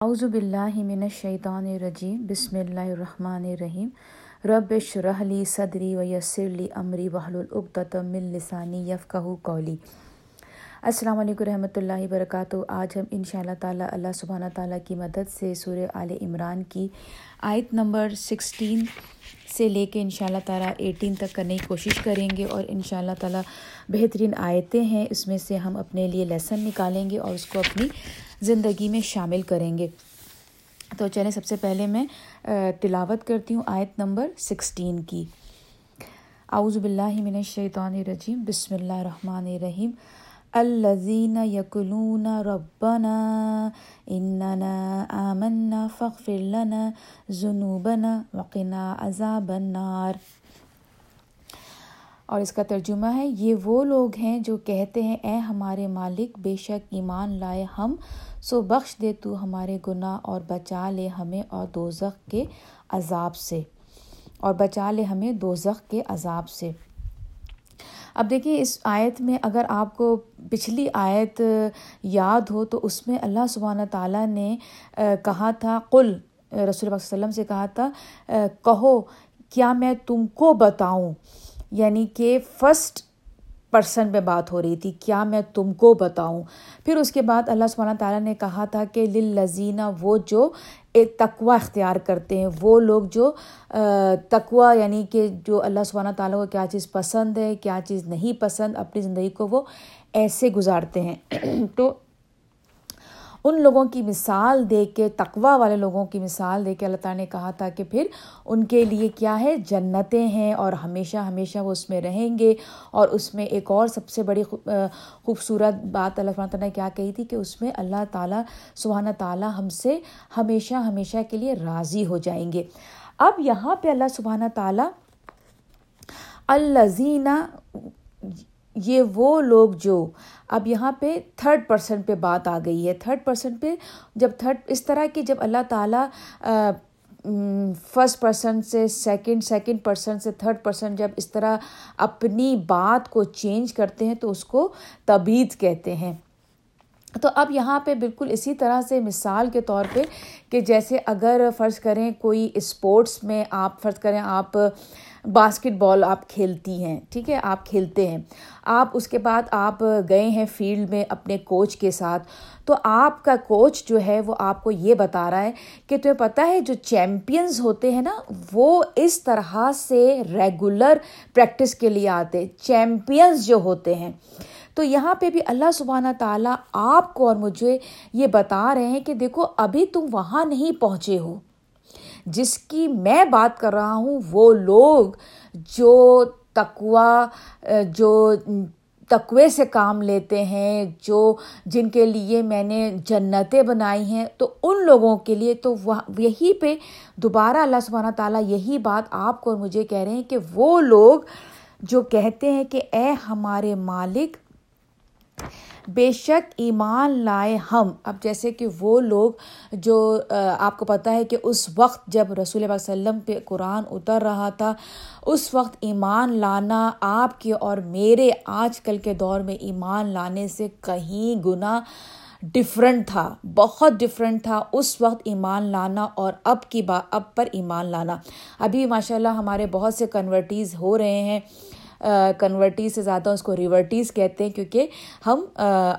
اعوذ باللہ من الشیطان الرجیم، بسم اللہ الرحمن الرحیم۔ رب اشرح لی صدری ویسر لی امری واحلل عقدۃ من لسانی یفقهوا قولی۔ السلام علیکم رحمۃ اللہ وبرکاتہ۔ آج ہم ان شاء اللہ تعالیٰ اللہ سبحانہ تعالیٰ کی مدد سے سورہ آل عمران کی آیت نمبر سکسٹین سے لے کے ان شاء اللہ تعالیٰ ایٹین تک کرنے کی کوشش کریں گے اور ان شاء اللہ تعالیٰ بہترین آیتیں ہیں۔ اس میں سے ہم اپنے لیے لیسن نکالیں گے اور اس کو اپنی زندگی میں شامل کریں گے۔ تو چلیں سب سے پہلے میں تلاوت کرتی ہوں آیت نمبر سکسٹین کی۔ اعوذ باللہ من الشیطان الرجیم، بسم اللہ الرحمن الرحیم۔ الذین یقلون ربنا اننا آمنا فاغفر لنا ذنوبنا وقنا عذاب النار۔ اور اس کا ترجمہ ہے، یہ وہ لوگ ہیں جو کہتے ہیں، اے ہمارے مالک، بے شک ایمان لائے ہم، سو بخش دے تو ہمارے گناہ اور بچا لے ہمیں اور دوزخ کے عذاب سے۔ اور بچا لے ہمیں دوزخ کے عذاب سے۔ اب دیکھیں اس آیت میں اگر آپ کو پچھلی آیت یاد ہو تو اس میں اللہ سبحانہ تعالیٰ نے کہا تھا، قل، رسول اللہ علیہ وسلم سے کہا تھا کہو، کیا میں تم کو بتاؤں؟ یعنی کہ فسٹ پرسن پہ بات ہو رہی تھی، کیا میں تم کو بتاؤں؟ پھر اس کے بعد اللہ سبحانہ تعالیٰ نے کہا تھا کہ للذینہ وہ جو ایک تقوا اختیار کرتے ہیں، وہ لوگ جو تقوا یعنی کہ جو اللہ سبحانہ تعالیٰ کو کیا چیز پسند ہے، کیا چیز نہیں پسند، اپنی زندگی کو وہ ایسے گزارتے ہیں۔ تو ان لوگوں کی مثال دے کے تقوا والے لوگوں کی مثال دے کے اللہ تعالیٰ نے کہا تھا کہ پھر ان کے لیے کیا ہے؟ جنتیں ہیں اور ہمیشہ ہمیشہ وہ اس میں رہیں گے اور اس میں ایک اور سب سے بڑی خوبصورت بات اللہ تعالیٰ نے کیا کہی تھی کہ اس میں اللہ تعالیٰ سبحانہ تعالیٰ ہم سے ہمیشہ ہمیشہ کے لیے راضی ہو جائیں گے۔ اب یہاں پہ اللہ سبحانہ تعالیٰ الزینہ یہ وہ لوگ جو اب یہاں پہ تھرڈ پرسن پہ بات آ گئی ہے۔ تھرڈ پرسن پہ جب تھرڈ اس طرح کی جب اللہ تعالیٰ فرسٹ پرسن سے سیکنڈ سیکنڈ پرسن سے تھرڈ پرسن جب اس طرح اپنی بات کو چینج کرتے ہیں تو اس کو تبید کہتے ہیں۔ تو اب یہاں پہ بالکل اسی طرح سے مثال کے طور پہ کہ جیسے اگر فرض کریں کوئی اسپورٹس میں آپ فرض کریں آپ باسکٹ بال آپ کھیلتی ہیں، ٹھیک ہے، آپ کھیلتے ہیں، آپ اس کے بعد آپ گئے ہیں فیلڈ میں اپنے کوچ کے ساتھ، تو آپ کا کوچ جو ہے وہ آپ کو یہ بتا رہا ہے کہ تمہیں پتہ ہے جو چیمپئنز ہوتے ہیں نا، وہ اس طرح سے ریگولر پریکٹس کے لیے آتے، چیمپئنز جو ہوتے ہیں۔ تو یہاں پہ بھی اللہ سبحانہ تعالیٰ آپ کو اور مجھے یہ بتا رہے ہیں کہ دیکھو، ابھی تم وہاں نہیں پہنچے ہو۔ جس کی میں بات کر رہا ہوں، وہ لوگ جو تقوا جو تقوے سے کام لیتے ہیں، جو جن کے لیے میں نے جنتیں بنائی ہیں، تو ان لوگوں کے لیے تو وہ یہی پہ دوبارہ اللہ سبحانہ تعالیٰ یہی بات آپ کو اور مجھے کہہ رہے ہیں کہ وہ لوگ جو کہتے ہیں کہ اے ہمارے مالک بے شک ایمان لائے ہم۔ اب جیسے کہ وہ لوگ جو آپ کو پتہ ہے کہ اس وقت جب رسول اللہ علیہ وسلم پہ قرآن اتر رہا تھا، اس وقت ایمان لانا آپ کے اور میرے آج کل کے دور میں ایمان لانے سے کہیں گنا ڈفرینٹ تھا، بہت ڈفرینٹ تھا۔ اس وقت ایمان لانا اور اب کی بات اب پر ایمان لانا۔ ابھی ماشاء اللہ ہمارے بہت سے کنورٹیز ہو رہے ہیں۔ کنورٹیز سے زیادہ اس کو ریورٹیز کہتے ہیں، کیونکہ ہم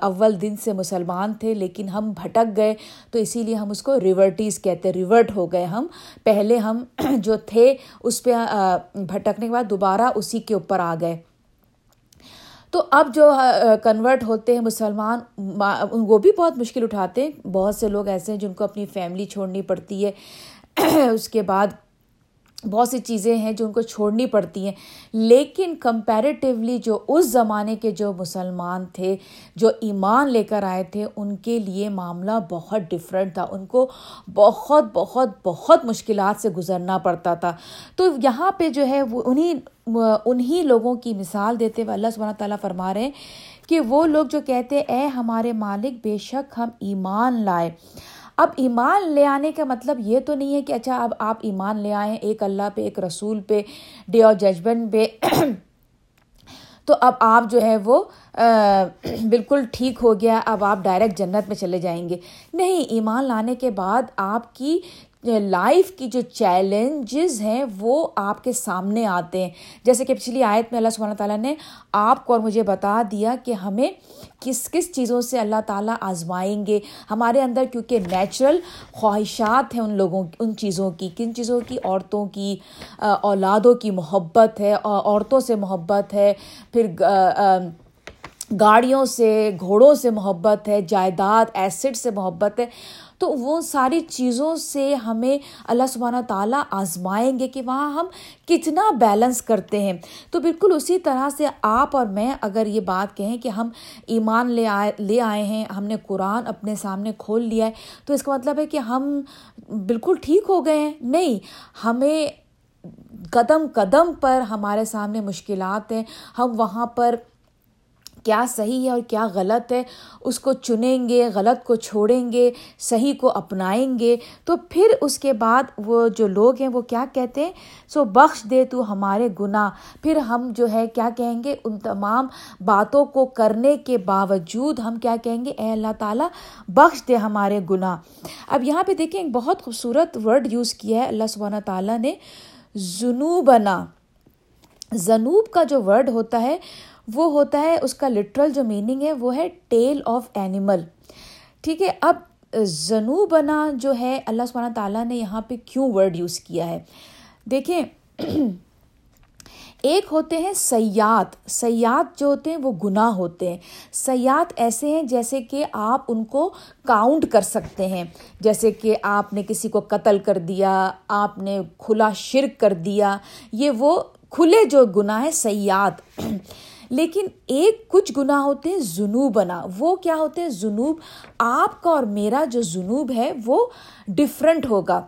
اول دن سے مسلمان تھے، لیکن ہم بھٹک گئے، تو اسی لیے ہم اس کو ریورٹیز کہتے ہیں ریورٹ ہو گئے ہم۔ پہلے ہم جو تھے، اس پہ بھٹکنے کے بعد دوبارہ اسی کے اوپر آ گئے۔ تو اب جو کنورٹ ہوتے ہیں مسلمان وہ بھی بہت مشکل اٹھاتے ہیں۔ بہت سے لوگ ایسے ہیں جن کو اپنی فیملی چھوڑنی پڑتی ہے۔ اس کے بعد بہت سی چیزیں ہیں جو ان کو چھوڑنی پڑتی ہیں۔ لیکن کمپیریٹیولی جو اس زمانے کے جو مسلمان تھے، جو ایمان لے کر آئے تھے، ان کے لیے معاملہ بہت ڈفرینٹ تھا۔ ان کو بہت بہت بہت مشکلات سے گزرنا پڑتا تھا۔ تو یہاں پہ جو ہے، وہ انہیں انہیں لوگوں کی مثال دیتے ہوئے اللہ سبحانہ تعالیٰ فرما رہے ہیں کہ وہ لوگ جو کہتے اے ہمارے مالک، بے شک ہم ایمان لائے۔ اب ایمان لے آنے کا مطلب یہ تو نہیں ہے کہ اچھا اب آپ ایمان لے آئیں ایک اللہ پہ، ایک رسول پہ ڈے آف ججمنٹ پہ۔ تو اب آپ جو ہے وہ بالکل ٹھیک ہو گیا۔ اب آپ ڈائریکٹ جنت میں چلے جائیں گے۔ نہیں، ایمان لانے کے بعد آپ کی لائف کی جو چیلنجز ہیں وہ آپ کے سامنے آتے ہیں۔ جیسے کہ پچھلی آیت میں اللہ سبحانہ تعالیٰ نے آپ کو اور مجھے بتا دیا کہ ہمیں کس کس چیزوں سے اللہ تعالیٰ آزمائیں گے۔ ہمارے اندر کیونکہ نیچرل خواہشات ہیں ان لوگوں ان چیزوں کی۔ کن چیزوں کی؟ عورتوں کی اولادوں کی محبت ہے عورتوں سے محبت ہے، پھر گاڑیوں سے، گھوڑوں سے محبت ہے، جائیداد ایسڈ سے محبت ہے۔ تو وہ ساری چیزوں سے ہمیں اللہ سبحانہ تعالیٰ آزمائیں گے کہ وہاں ہم کتنا بیلنس کرتے ہیں۔ تو بالکل اسی طرح سے آپ اور میں اگر یہ بات کہیں کہ ہم ایمان لے آئے لے آئے ہیں، ہم نے قرآن اپنے سامنے کھول لیا ہے، تو اس کا مطلب ہے کہ ہم بالکل ٹھیک ہو گئے ہیں۔ نہیں، ہمیں قدم قدم پر ہمارے سامنے مشکلات ہیں، ہم وہاں پر کیا صحیح ہے اور کیا غلط ہے، اس کو چنیں گے، غلط کو چھوڑیں گے، صحیح کو اپنائیں گے۔ تو پھر اس کے بعد وہ جو لوگ ہیں، وہ کیا کہتے ہیں؟ سو بخش دے تو ہمارے گناہ۔ پھر ہم جو ہے، کیا کہیں گے؟ ان تمام باتوں کو کرنے کے باوجود ہم کیا کہیں گے؟ اے اللہ تعالیٰ، بخش دے ہمارے گناہ۔ اب یہاں پہ دیکھیں، ایک بہت خوبصورت ورڈ یوز کیا ہے۔ اللہ سبحانہ تعالیٰ نے جنوبنا جنوب کا جو ورڈ ہوتا ہے وہ ہوتا ہے، اس کا لٹرل جو میننگ ہے، وہ ہے ٹیل آف اینیمل ٹھیک ہے، اب زنو بنا جو ہے، اللہ سبحانہ تعالیٰ نے یہاں پہ کیوں ورڈ یوز کیا ہے؟ دیکھیں، ایک ہوتے ہیں سیاحت سیاحت جو ہوتے ہیں، وہ گناہ ہوتے ہیں. سیاحت ایسے ہیں جیسے کہ آپ ان کو کاؤنٹ کر سکتے ہیں. جیسے کہ آپ نے کسی کو قتل کر دیا، آپ نے کھلا شرک کر دیا، یہ وہ کھلے جو گناہ ہیں سیاحت لیکن ایک کچھ گناہ ہوتے ہیں جنوب بنا۔ وہ کیا ہوتے ہیں؟ جنوب آپ کا اور میرا جو جنوب ہے، وہ ڈفرینٹ ہوگا۔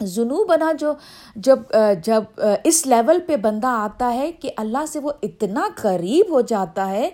جنوب بنا جو، جب جب، اس لیول پہ بندہ آتا ہے کہ اللہ سے وہ اتنا قریب ہو جاتا ہے،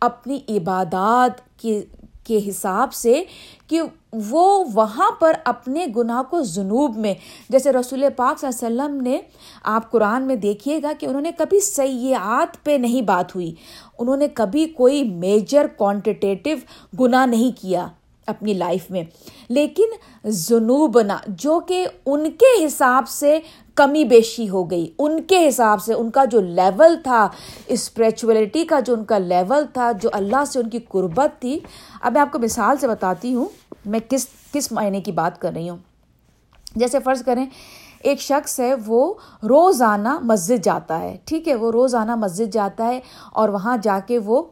اپنی عبادات کی کے حساب سے کہ وہ وہاں پر اپنے گناہ کو جنوب میں، جیسے رسول پاک صلی اللہ علیہ وسلم نے آپ قرآن میں دیکھیے گا کہ انہوں نے کبھی سیاحت پہ نہیں بات ہوئی۔ انہوں نے کبھی کوئی میجر کوانٹیٹیو گناہ نہیں کیا۔ اپنی لائف میں۔ لیکن جنوبنا جو کہ ان کے حساب سے کمی بیشی ہو گئی، ان کے حساب سے ان کا جو لیول تھا اسپریچولیٹی کا جو ان کا لیول تھا، جو اللہ سے ان کی قربت تھی۔ اب میں آپ کو مثال سے بتاتی ہوں، میں کس کس معنی کی بات کر رہی ہوں۔ جیسے فرض کریں ایک شخص ہے، وہ روزانہ مسجد جاتا ہے۔ ٹھیک ہے، وہ روزانہ مسجد جاتا ہے اور وہاں جا کے وہ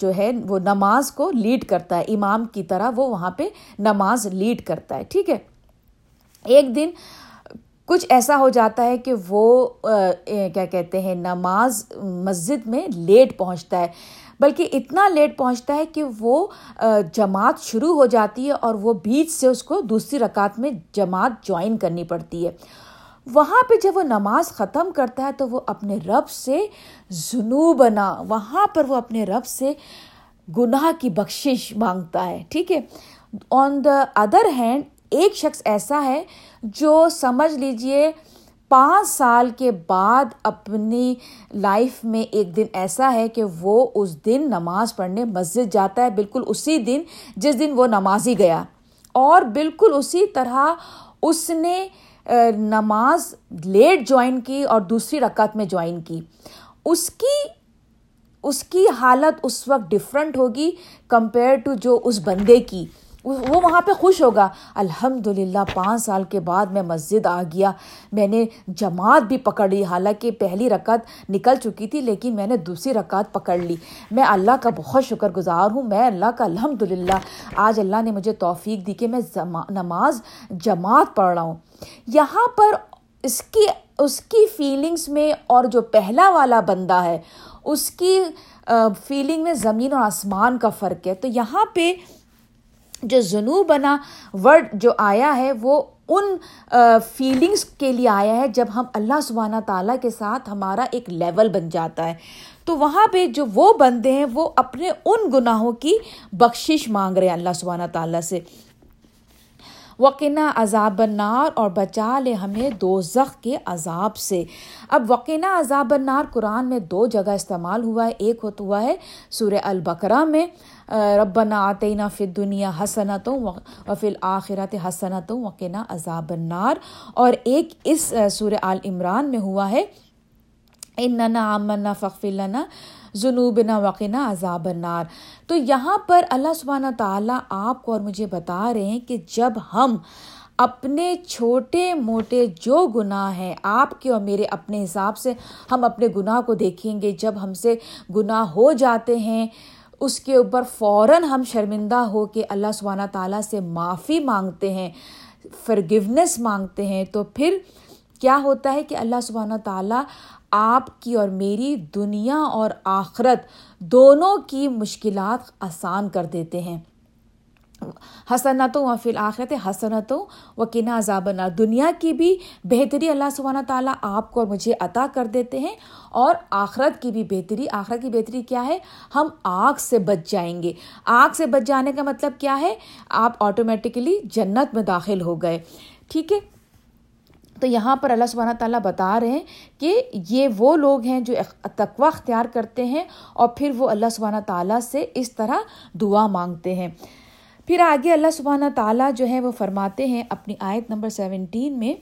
جو ہے، وہ نماز کو لیڈ کرتا ہے۔ امام کی طرح وہ وہاں پہ نماز لیڈ کرتا ہے۔ ٹھیک ہے۔ ایک دن کچھ ایسا ہو جاتا ہے کہ وہ کیا کہتے ہیں، نماز مسجد میں لیٹ پہنچتا ہے۔ بلکہ اتنا لیٹ پہنچتا ہے کہ وہ جماعت شروع ہو جاتی ہے اور وہ بیچ سے اس کو دوسری رکعت میں جماعت جوائن کرنی پڑتی ہے۔ وہاں پہ جب وہ نماز ختم کرتا ہے تو وہ اپنے رب سے جنو بنا وہاں پر وہ اپنے رب سے گناہ کی بخشش مانگتا ہے، ٹھیک ہے؟ آن دا ادر ہینڈ ایک شخص ایسا ہے جو، سمجھ لیجیے پانچ سال کے بعد اپنی لائف میں ایک دن ایسا ہے کہ وہ اس دن نماز پڑھنے مسجد جاتا ہے، بالکل اسی دن جس دن وہ نمازی گیا۔ اور بالکل اسی طرح اس نے نماز لیٹ جوائن کی اور دوسری رکعت میں جوائن کی۔ اس کی اس کی حالت اس وقت ڈفرینٹ ہوگی کمپیئر ٹو جو اس بندے کی۔ وہ وہاں پہ خوش ہوگا۔ الحمد للہ پانچ سال کے بعد میں مسجد آ گیا۔ میں نے جماعت بھی پکڑ لی، حالانکہ پہلی رکعت نکل چکی تھی، لیکن میں نے دوسری رکعت پکڑ لی۔ میں اللہ کا بہت شکر گزار ہوں۔ میں اللہ کا الحمد للہ آج اللہ نے مجھے توفیق دی کہ میں نماز جماعت پڑھ رہا ہوں۔ یہاں پر اس کی اس کی فیلنگس میں اور جو پہلا والا بندہ ہے، اس کی فیلنگ میں زمین اور آسمان کا فرق ہے۔ تو یہاں پہ جو جنوب بنا ورڈ جو آیا ہے، وہ ان فیلنگس کے لیے آیا ہے جب ہم اللہ سبحانہ تعالیٰ کے ساتھ ہمارا ایک لیول بن جاتا ہے۔ تو وہاں پہ جو وہ بندے ہیں، وہ اپنے ان گناہوں کی بخشش مانگ رہے ہیں اللہ سبحانہ تعالیٰ سے۔ وقنا عذاب النار اور بچا لے ہمیں دو کے عذاب سے۔ اب وقنا عذاب النار قرآن میں دو جگہ استعمال ہوا ہے، ایک ہوتا ہوا ہے سورہ البقرہ میں ربنا آتینا فی دنیا حسنتوں و فی الآخرت حسنتوں وقنا عذاب النار۔ اور ایک اس سورہ آل عمران میں ہوا ہے۔ اننا آمنا فخف لنا جنوب نا وقنا عذاب النار۔ تو یہاں پر اللہ سبحانہ تعالیٰ آپ کو اور مجھے بتا رہے ہیں کہ جب ہم اپنے چھوٹے موٹے جو گناہ ہیں آپ کے اور میرے اپنے حساب سے ہم اپنے گناہ کو دیکھیں گے، جب ہم سے گناہ ہو جاتے ہیں، اس کے اوپر فوراً ہم شرمندہ ہو کے اللہ سبحانہ تعالیٰ سے معافی مانگتے ہیں فرگونیس مانگتے ہیں، تو پھر کیا ہوتا ہے کہ اللہ سبحانہ تعالیٰ آپ کی اور میری دنیا اور آخرت دونوں کی مشکلات آسان کر دیتے ہیں۔ حسنتوں و فی الآخرت، حسنتوں و کنا زابنا دنیا کی بھی بہتری اللہ سبحانہ تعالیٰ آپ کو اور مجھے عطا کر دیتے ہیں اور آخرت کی بھی بہتری۔ آخرت کی بہتری کیا ہے؟ ہم آگ سے بچ جائیں گے۔ آگ سے بچ جانے کا مطلب کیا ہے؟ آپ آٹومیٹکلی جنت میں داخل ہو گئے۔ ٹھیک ہے؟ تو یہاں پر اللہ سبحانہ تعالیٰ بتا رہے ہیں کہ یہ وہ لوگ ہیں جو تقوی اختیار کرتے ہیں اور پھر وہ اللہ سبحانہ تعالیٰ سے اس طرح دعا مانگتے ہیں۔ پھر آگے اللہ سبحانہ تعالیٰ جو ہے وہ فرماتے ہیں اپنی آیت نمبر سیونٹین میں،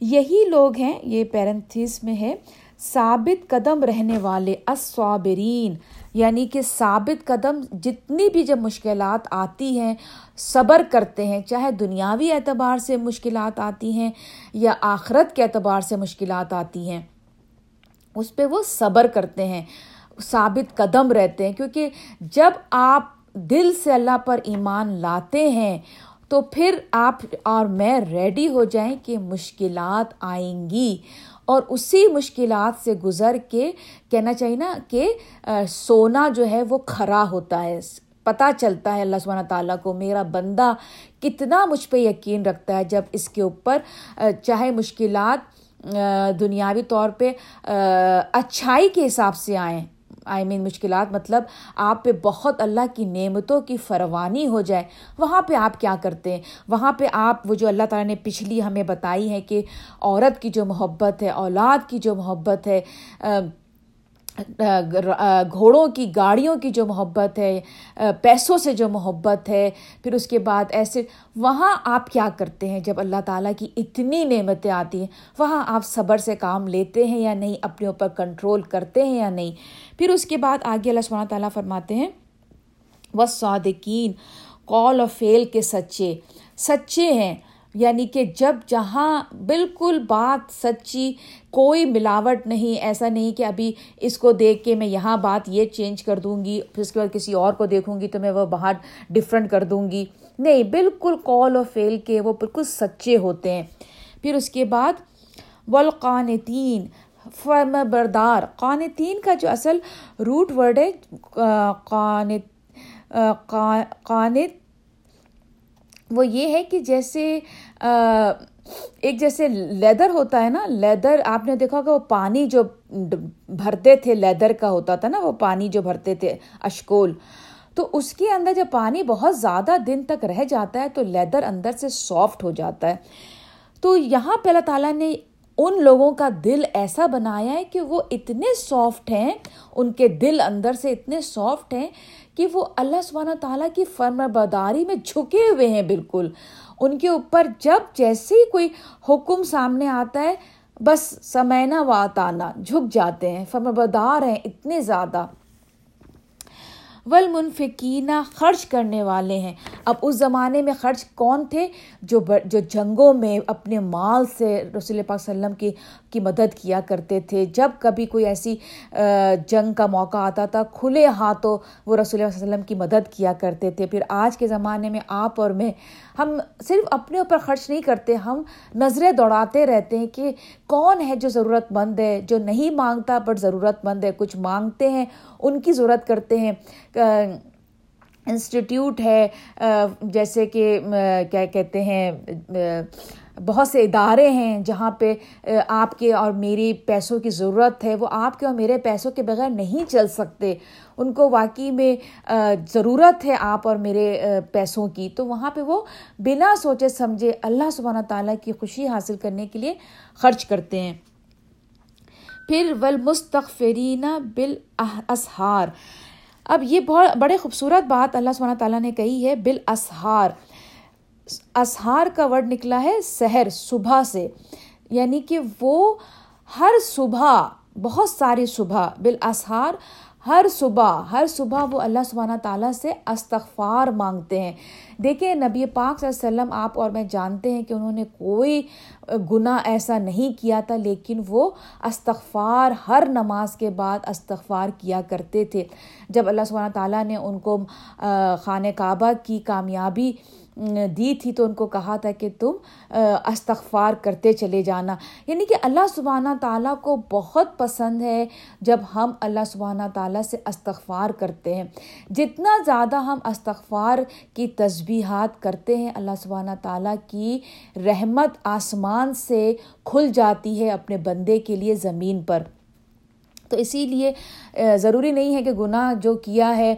یہی لوگ ہیں، یہ پیرنتھیس میں ہے ثابت قدم رہنے والے اسوابرین یعنی کہ ثابت قدم جتنی بھی جب مشکلات آتی ہیں، صبر کرتے ہیں، چاہے دنیاوی اعتبار سے مشکلات آتی ہیں یا آخرت کے اعتبار سے مشکلات آتی ہیں، اس پہ وہ صبر کرتے ہیں، ثابت قدم رہتے ہیں۔ کیونکہ جب آپ دل سے اللہ پر ایمان لاتے ہیں، تو پھر آپ اور میں ریڈی ہو جائیں کہ مشکلات آئیں گی۔ اور اسی مشکلات سے گزر کے کہنا چاہیے نا کہ سونا جو ہے وہ کھرا ہوتا ہے۔ پتہ چلتا ہے اللہ سبحانہ تعالیٰ کو، میرا بندہ کتنا مجھ پہ یقین رکھتا ہے جب اس کے اوپر چاہے مشکلات دنیاوی طور پہ اچھائی کے حساب سے آئیں۔ آئی مین مشکلات مطلب آپ پہ بہت اللہ کی نعمتوں کی فروانی ہو جائے۔ وہاں پہ آپ کیا کرتے ہیں؟ وہاں پہ آپ، وہ جو اللہ تعالیٰ نے پچھلی ہمیں بتائی ہے کہ عورت کی جو محبت ہے، اولاد کی جو محبت ہے گھوڑوں کی، گاڑیوں کی جو محبت ہے پیسوں سے جو محبت ہے، پھر اس کے بعد ایسے وہاں آپ کیا کرتے ہیں جب اللہ تعالیٰ کی اتنی نعمتیں آتی ہیں؟ وہاں آپ صبر سے کام لیتے ہیں یا نہیں؟ اپنے اوپر کنٹرول کرتے ہیں یا نہیں؟ پھر اس کے بعد آگے اللہ سبحانہ تعالیٰ فرماتے ہیں وہ صادقین قول و فیل کے سچے سچے ہیں۔ یعنی کہ جب جہاں بالکل بات سچی کوئی ملاوٹ نہیں، ایسا نہیں کہ ابھی اس کو دیکھ کے میں یہاں بات یہ چینج کر دوں گی، پھر اس کے بعد کسی اور کو دیکھوں گی تو میں وہ باہر ڈفرینٹ کر دوں گی۔ نہیں، بالکل کال اور فیل کے وہ بالکل سچے ہوتے ہیں۔ پھر اس کے بعد والقانتین، فرم بردار۔ قانتین کا جو اصل روٹ ورڈ ہے، قانت قانت وہ یہ ہے کہ جیسے ایک جیسے لیدر ہوتا ہے نا، لیدر، آپ نے دیکھا کہ وہ پانی جو بھرتے تھے، لیدر کا ہوتا تھا نا، وہ پانی جو بھرتے تھے، اشکول۔ تو اس کے اندر جب پانی بہت زیادہ دن تک رہ جاتا ہے، تو لیدر اندر سے سافٹ ہو جاتا ہے۔ تو یہاں پہ اللہ تعالیٰ نے ان لوگوں کا دل ایسا بنایا ہے کہ وہ اتنے سافٹ ہیں، ان کے دل اندر سے اتنے سافٹ ہیں کہ وہ اللہ سبحانہ تعالیٰ کی فرم بداری میں جھکے ہوئے ہیں بالکل۔ ان کے اوپر جب جیسے ہی کوئی حکم سامنے آتا ہے، بس سمینا و آتانا جھک جاتے ہیں، فرم بدار ہیں اتنے زیادہ۔ ولمنفقینہ خرچ کرنے والے ہیں۔ اب اس زمانے میں خرچ کون تھے؟ جو جو جنگوں میں اپنے مال سے رسول پاک وسلم کی کی مدد کیا کرتے تھے۔ جب کبھی کوئی ایسی جنگ کا موقع آتا تھا، کھلے ہاتھوں وہ رسول اللہ علیہ وسلم کی مدد کیا کرتے تھے۔ پھر آج کے زمانے میں آپ اور میں، ہم صرف اپنے اوپر خرچ نہیں کرتے، ہم نظریں دوڑاتے رہتے ہیں کہ کون ہے جو ضرورت مند ہے، جو نہیں مانگتا بٹ ضرورت مند ہے۔ کچھ مانگتے ہیں، ان کی ضرورت کرتے ہیں۔ انسٹیٹیوٹ ہے جیسے کہ کیا کہتے ہیں بہت سے ادارے ہیں جہاں پہ آپ کے اور میری پیسوں کی ضرورت ہے، وہ آپ کے اور میرے پیسوں کے بغیر نہیں چل سکتے۔ ان کو واقعی میں ضرورت ہے آپ اور میرے پیسوں کی۔ تو وہاں پہ وہ بنا سوچے، سمجھے اللہ سبحانہ تعالیٰ کی خوشی حاصل کرنے کے لیے خرچ کرتے ہیں۔ پھر ولمستغفرین بال اسہار اب یہ بہت بڑے خوبصورت بات اللہ سبحانہ تعالیٰ نے کہی ہے بال اسہار کا ورڈ نکلا ہے سحر، صبح سے۔ یعنی کہ وہ ہر صبح، بہت ساری صبح بالاسحار ہر صبح ہر صبح وہ اللہ سبحانہ تعالیٰ سے استغفار مانگتے ہیں۔ دیکھیں، نبی پاک صلی اللہ علیہ وسلم، آپ اور میں جانتے ہیں کہ انہوں نے کوئی گناہ ایسا نہیں کیا تھا، لیکن وہ استغفار، ہر نماز کے بعد استغفار کیا کرتے تھے۔ جب اللہ سبحانہ تعالیٰ نے ان کو خانہ کعبہ کی کامیابی دی تھی تو ان کو کہا تھا کہ تم استغفار کرتے چلے جانا۔ یعنی کہ اللہ سبحانہ تعالیٰ کو بہت پسند ہے جب ہم اللہ سبحانہ تعالیٰ سے استغفار کرتے ہیں۔ جتنا زیادہ ہم استغفار کی تسبیحات کرتے ہیں، اللہ سبحانہ تعالیٰ کی رحمت آسمان سے کھل جاتی ہے اپنے بندے کے لیے زمین پر۔ تو اسی لیے ضروری نہیں ہے کہ گناہ جو کیا ہے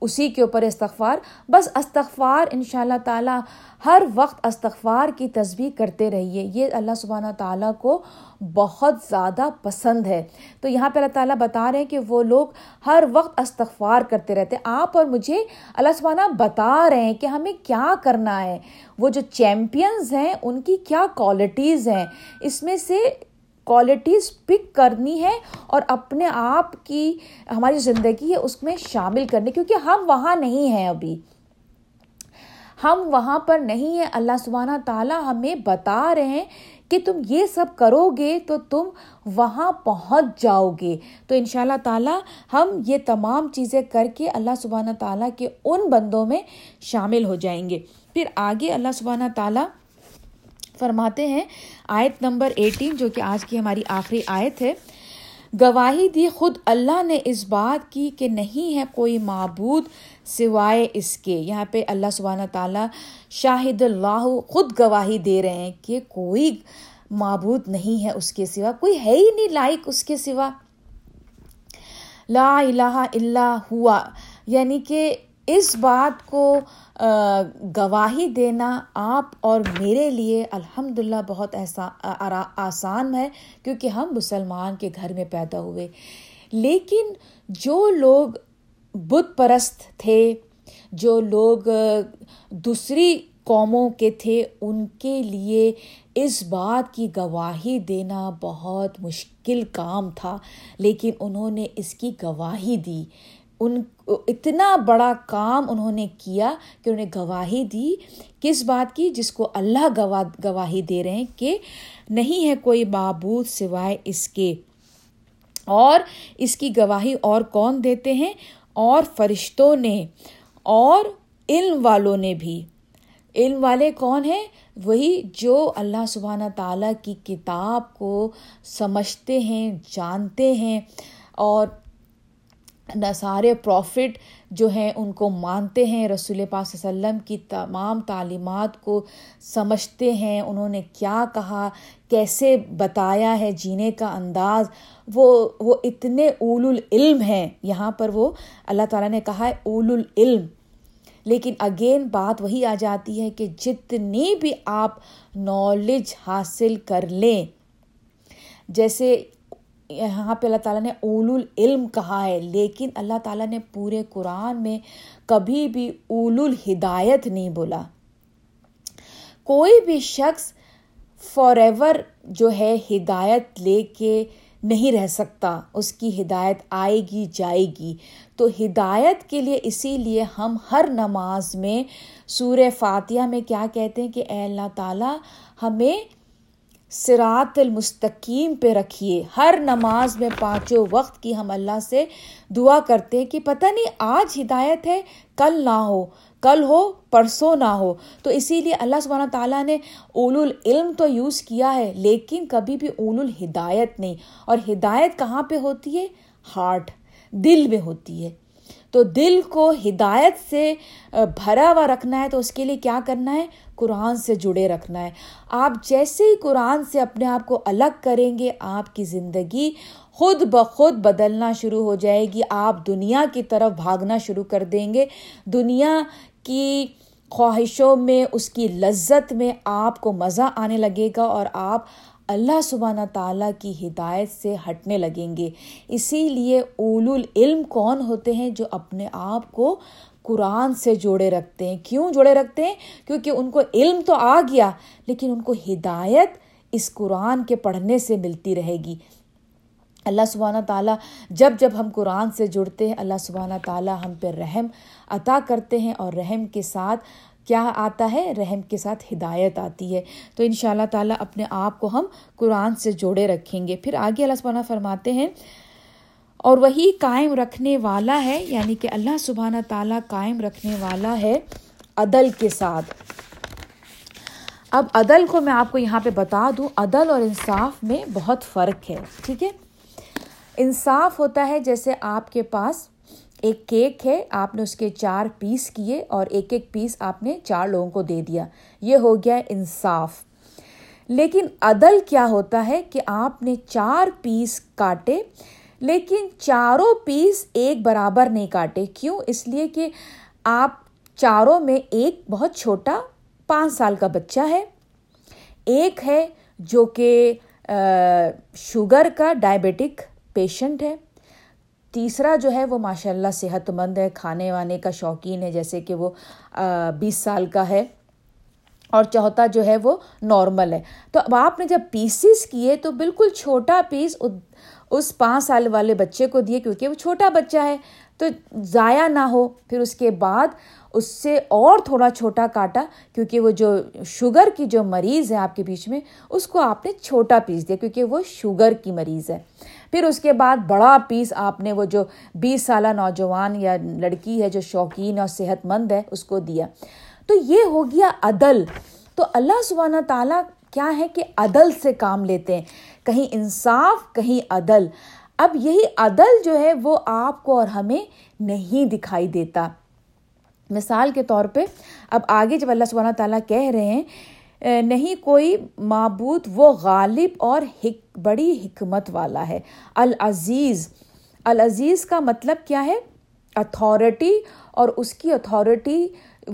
اسی کے اوپر استغفار۔ بس استغفار ان شاء اللہ تعالیٰ ہر وقت استغفار کی تصویر کرتے رہیے۔ یہ اللہ سبحانہ تعالیٰ کو بہت زیادہ پسند ہے۔ تو یہاں پہ اللہ تعالیٰ بتا رہے ہیں کہ وہ لوگ ہر وقت استغفار کرتے رہتے۔ آپ اور مجھے اللہ سبحانہ بتا رہے ہیں کہ ہمیں کیا کرنا ہے۔ وہ جو چیمپئنز ہیں، ان کی کیا کوالٹیز ہیں؟ اس میں سے کوالٹیز پک کرنی ہے اور اپنے آپ کی ہماری زندگی ہے اس میں شامل کرنی، کیونکہ ہم وہاں نہیں ہیں ابھی۔ ہم وہاں پر نہیں ہیں، اللہ سبحانہ تعالیٰ ہمیں بتا رہے ہیں کہ تم یہ سب کرو گے تو تم وہاں پہنچ جاؤ گے تو ان شاء اللہ تعالیٰ ہم یہ تمام چیزیں کر کے اللہ سبحانہ تعالیٰ کے ان بندوں میں شامل ہو جائیں گے۔ پھر آگے اللہ سبحانہ تعالیٰ فرماتے ہیں، آیت نمبر ایٹین جو کہ آج کی ہماری آخری آیت ہے۔ گواہی دی خود اللہ نے اس بات کی کہ نہیں ہے کوئی معبود سوائے اس کے۔ یہاں پہ اللہ سبحانہ تعالیٰ شاہد اللہ خود گواہی دے رہے ہیں کہ کوئی معبود نہیں ہے اس کے سوا، کوئی ہے ہی نہیں لائق اس کے سوا۔ لا الہ الا ہوا یعنی کہ اس بات کو گواہی دینا آپ اور میرے لیے الحمد للہ بہت ایسا آسان ہے کیونکہ ہم مسلمان کے گھر میں پیدا ہوئے۔ لیکن جو لوگ بت پرست تھے، جو لوگ دوسری قوموں کے تھے، ان کے لیے اس بات کی گواہی دینا بہت مشکل کام تھا، لیکن انہوں نے اس کی گواہی دی۔ ان اتنا بڑا کام انہوں نے کیا کہ انہیں گواہی دی، کس بات کی؟ جس کو اللہ گواہ، گواہی دے رہے ہیں کہ نہیں ہے کوئی معبود سوائے اس کے۔ اور اس کی گواہی اور کون دیتے ہیں؟ اور فرشتوں نے، اور علم والوں نے بھی۔ علم والے کون ہیں؟ وہی جو اللہ سبحانہ تعالیٰ کی کتاب کو سمجھتے ہیں، جانتے ہیں۔ اور سارے پروفٹ جو ہیں ان کو مانتے ہیں رسول پاک صلی اللہ علیہ وسلم کی تمام تعلیمات کو سمجھتے ہیں انہوں نے کیا کہا کیسے بتایا ہے جینے کا انداز وہ وہ اتنے اول العلم ہیں یہاں پر وہ اللہ تعالیٰ نے کہا ہے اول العلم لیکن اگین بات وہی آ جاتی ہے کہ جتنی بھی آپ نالج حاصل کر لیں جیسے یہاں پہ اللہ تعالیٰ نے اول العلم کہا ہے، لیکن اللہ تعالیٰ نے پورے قرآن میں کبھی بھی اول الہدایت نہیں بولا۔ کوئی بھی شخص فار ایور جو ہے ہدایت لے کے نہیں رہ سکتا، اس کی ہدایت آئے گی، جائے گی۔ تو ہدایت کے لیے اسی لیے ہم ہر نماز میں سور فاتحہ میں کیا کہتے ہیں کہ اے اللہ تعالیٰ، ہمیں سرات المستقیم پہ رکھیے۔ ہر نماز میں پانچوں وقت کی ہم اللہ سے دعا کرتے ہیں کہ پتہ نہیں آج ہدایت ہے، کل نہ ہو۔ کل ہو، پرسوں نہ ہو۔ تو اسی لیے اللہ سبحانہ تعالیٰ نے اول العلم تو یوز کیا ہے، لیکن کبھی بھی اول الہدایت نہیں۔ اور ہدایت کہاں پہ ہوتی ہے؟ ہارٹ، دل میں ہوتی ہے۔ تو دل کو ہدایت سے بھرا ہوا رکھنا ہے، تو اس کے لیے کیا کرنا ہے؟ قرآن سے جڑے رکھنا ہے۔ آپ جیسے ہی قرآن سے اپنے آپ کو الگ کریں گے، آپ کی زندگی خود بخود بدلنا شروع ہو جائے گی۔ آپ دنیا کی طرف بھاگنا شروع کر دیں گے۔ دنیا کی خواہشوں میں، اس کی لذت میں آپ کو مزہ آنے لگے گا اور آپ اللہ سبحانہ تعالیٰ کی ہدایت سے ہٹنے لگیں گے۔ اسی لیے اول العلم کون ہوتے ہیں جو اپنے آپ کو قرآن سے جوڑے رکھتے ہیں؟ کیوں جوڑے رکھتے ہیں؟ کیونکہ ان کو علم تو آ گیا، لیکن ان کو ہدایت اس قرآن کے پڑھنے سے ملتی رہے گی۔ اللہ سبحانہ تعالیٰ جب جب ہم قرآن سے جڑتے ہیں، اللہ سبحانہ تعالیٰ ہم پہ رحم عطا کرتے ہیں اور رحم کے ساتھ کیا آتا ہے؟ رحم کے ساتھ ہدایت آتی ہے۔ تو ان شاء اللہ تعالیٰ اپنے آپ کو ہم قرآن سے جوڑے رکھیں گے۔ پھر آگے اللہ سبحانہ فرماتے ہیں، اور وہی قائم رکھنے والا ہے یعنی کہ اللہ سبحانہ تعالیٰ قائم رکھنے والا ہے عدل کے ساتھ۔ اب عدل کو میں آپ کو یہاں پہ بتا دوں۔ عدل اور انصاف میں بہت فرق ہے، ٹھیک ہے؟ انصاف ہوتا ہے جیسے آپ کے پاس ایک کیک ہے، آپ نے اس کے چار پیس کیے اور ایک ایک پیس آپ نے چار لوگوں کو دے دیا۔ یہ ہو گیا انصاف۔ لیکن عدل کیا ہوتا ہے کہ آپ نے چار پیس کاٹے، لیکن چاروں پیس ایک برابر نہیں کاٹے۔ کیوں؟ اس لیے کہ آپ چاروں میں ایک بہت چھوٹا پانچ سال کا بچہ ہے۔ ایک ہے جو کہ شوگر کا ڈائبٹک پیشنٹ ہے۔ تیسرا جو ہے وہ ماشاء اللہ صحت مند ہے، کھانے وانے کا شوقین ہے، جیسے کہ وہ بیس سال کا ہے۔ اور چوتھا جو ہے وہ نارمل ہے۔ تو اب آپ نے جب پیسز کیے تو بالکل چھوٹا پیس اس پانچ سال والے بچے کو دیے کیونکہ وہ چھوٹا بچہ ہے۔ تو ضائع نہ ہو، پھر اس کے بعد اس سے اور تھوڑا چھوٹا کاٹا کیونکہ وہ جو شوگر کی جو مریض ہے آپ کے بیچ میں، اس کو آپ نے چھوٹا پیس دیا کیونکہ وہ شوگر کی مریض ہے۔ پھر اس کے بعد بڑا پیس آپ نے وہ جو بیس سالہ نوجوان یا لڑکی ہے جو شوقین اور صحت مند ہے، اس کو دیا۔ تو یہ ہو گیا عدل۔ تو اللہ سبحانہ تعالیٰ کیا ہے کہ عدل سے کام لیتے ہیں۔ کہیں انصاف، کہیں عدل۔ اب یہی عدل جو ہے وہ آپ کو اور ہمیں نہیں دکھائی دیتا۔ مثال کے طور پہ، اب آگے جب اللہ سبحانہ تعالیٰ کہہ رہے ہیں نہیں کوئی معبود، وہ غالب اور بڑی حکمت والا ہے۔ العزیز العزیز کا مطلب کیا ہے؟ اتھارٹی اور اس کی اتھارٹی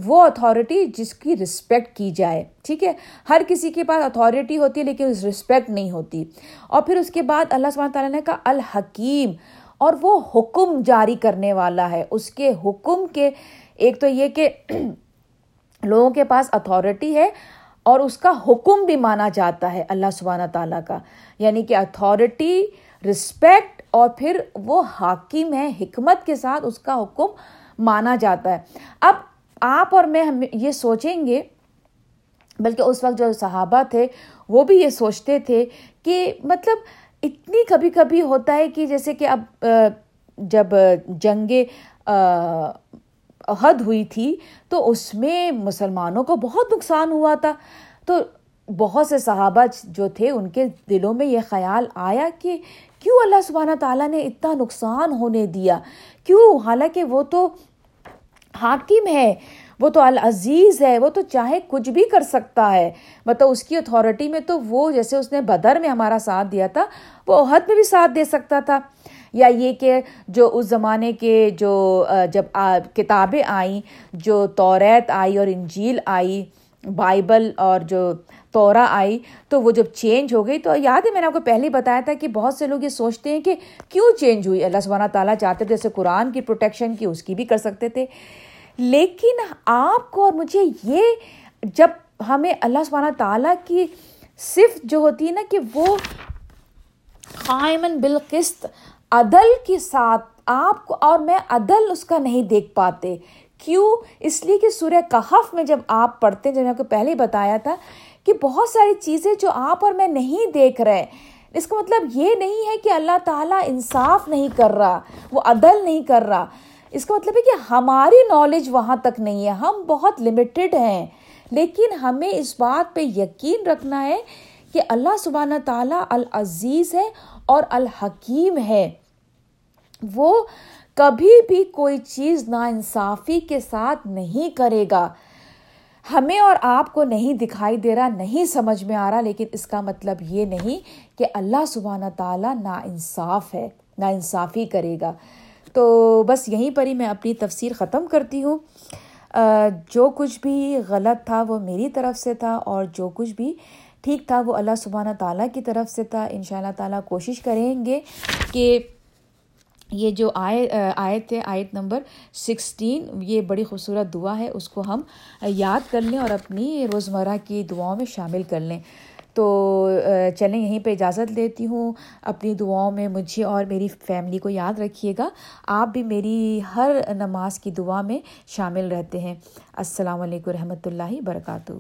وہ اتھارٹی جس کی رسپیکٹ کی جائے۔ ٹھیک ہے؟ ہر کسی کے پاس اتھارٹی ہوتی ہے، لیکن رسپیکٹ نہیں ہوتی۔ اور پھر اس کے بعد اللہ سبحانہ تعالیٰ نے کہا، الحکیم، اور وہ حکم جاری کرنے والا ہے۔ اس کے حکم کے، ایک تو یہ کہ لوگوں کے پاس اتھارٹی ہے۔ اور اس کا حکم بھی مانا جاتا ہے اللہ سبحانہ تعالیٰ کا۔ یعنی کہ اتھارٹی رسپیکٹ اور پھر وہ حاکم ہے حکمت کے ساتھ اس کا حکم مانا جاتا ہے۔ اب آپ اور میں ہم یہ سوچیں گے، بلکہ اس وقت جو صحابہ تھے وہ بھی یہ سوچتے تھے کہ مطلب اتنی کبھی کبھی ہوتا ہے کہ جیسے کہ اب جب جنگ حد ہوئی تھی تو اس میں مسلمانوں کو بہت نقصان ہوا تھا۔ تو بہت سے صحابہ جو تھے، ان کے دلوں میں یہ خیال آیا کہ کیوں اللہ سبحانہ تعالیٰ نے اتنا نقصان ہونے دیا؟ کیوں؟ حالانکہ وہ تو حاکم ہے، وہ تو العزیز ہے، وہ تو چاہے کچھ بھی کر سکتا ہے۔ مطلب اس کی اتھارٹی میں تو وہ، جیسے اس نے بدر میں ہمارا ساتھ دیا تھا، وہ عہد میں بھی ساتھ دے سکتا تھا۔ یا یہ کہ جو اس زمانے کے جو جب کتابیں آئیں، جو توریت آئی اور انجیل آئی، بائبل اور جو تورا آئی، تو وہ جب چینج ہو گئی، تو یاد ہے میں نے آپ کو پہلے بتایا تھا کہ بہت سے لوگ یہ سوچتے ہیں کہ کیوں چینج ہوئی؟ اللہ سبحانہ تعالیٰ چاہتے تھے جیسے قرآن کی پروٹیکشن کی، اس کی بھی کر سکتے تھے۔ لیکن آپ کو اور مجھے یہ جب ہمیں اللہ سبحانہ تعالیٰ کی صرف جو ہوتی ہے نا کہ وہ قائمن بالقسط عدل کے ساتھ آپ کو اور میں عدل اس کا نہیں دیکھ پاتے۔ کیوں؟ اس لیے کہ سورہ کہف میں جب آپ پڑھتے ہیں جب میں آپ کو پہلے ہی بتایا تھا کہ بہت ساری چیزیں جو آپ اور میں نہیں دیکھ رہے، اس کا مطلب یہ نہیں ہے کہ اللہ تعالیٰ انصاف نہیں کر رہا، وہ عدل نہیں کر رہا۔ اس کا مطلب ہے کہ ہماری نالج وہاں تک نہیں ہے، ہم بہت لمیٹڈ ہیں۔ لیکن ہمیں اس بات پہ یقین رکھنا ہے کہ اللہ سبحانہ تعالیٰ العزیز ہے اور الحکیم ہے۔ وہ کبھی بھی کوئی چیز نا انصافی کے ساتھ نہیں کرے گا۔ ہمیں اور آپ کو نہیں دکھائی دے رہا، نہیں سمجھ میں آ رہا، لیکن اس کا مطلب یہ نہیں کہ اللہ سبحانہ تعالیٰ نا انصاف ہے نا انصافی کرے گا۔ تو بس یہیں پر ہی میں اپنی تفسیر ختم کرتی ہوں۔ جو کچھ بھی غلط تھا وہ میری طرف سے تھا اور جو کچھ بھی ٹھیک تھا وہ اللہ سبحانہ تعالیٰ کی طرف سے تھا۔ ان شاء اللہ تعالیٰ کوشش کریں گے کہ یہ جو آئے آیت ہے، آیت نمبر سکسٹین، یہ بڑی خوبصورت دعا ہے، اس کو ہم یاد کر لیں اور اپنی روزمرہ کی دعاؤں میں شامل کر لیں۔ تو چلیں، یہیں پہ اجازت لیتی ہوں۔ اپنی دعاؤں میں مجھے اور میری فیملی کو یاد رکھیے گا۔ آپ بھی میری ہر نماز کی دعا میں شامل رہتے ہیں۔ السلام علیکم رحمۃ اللہ وبرکاتہ۔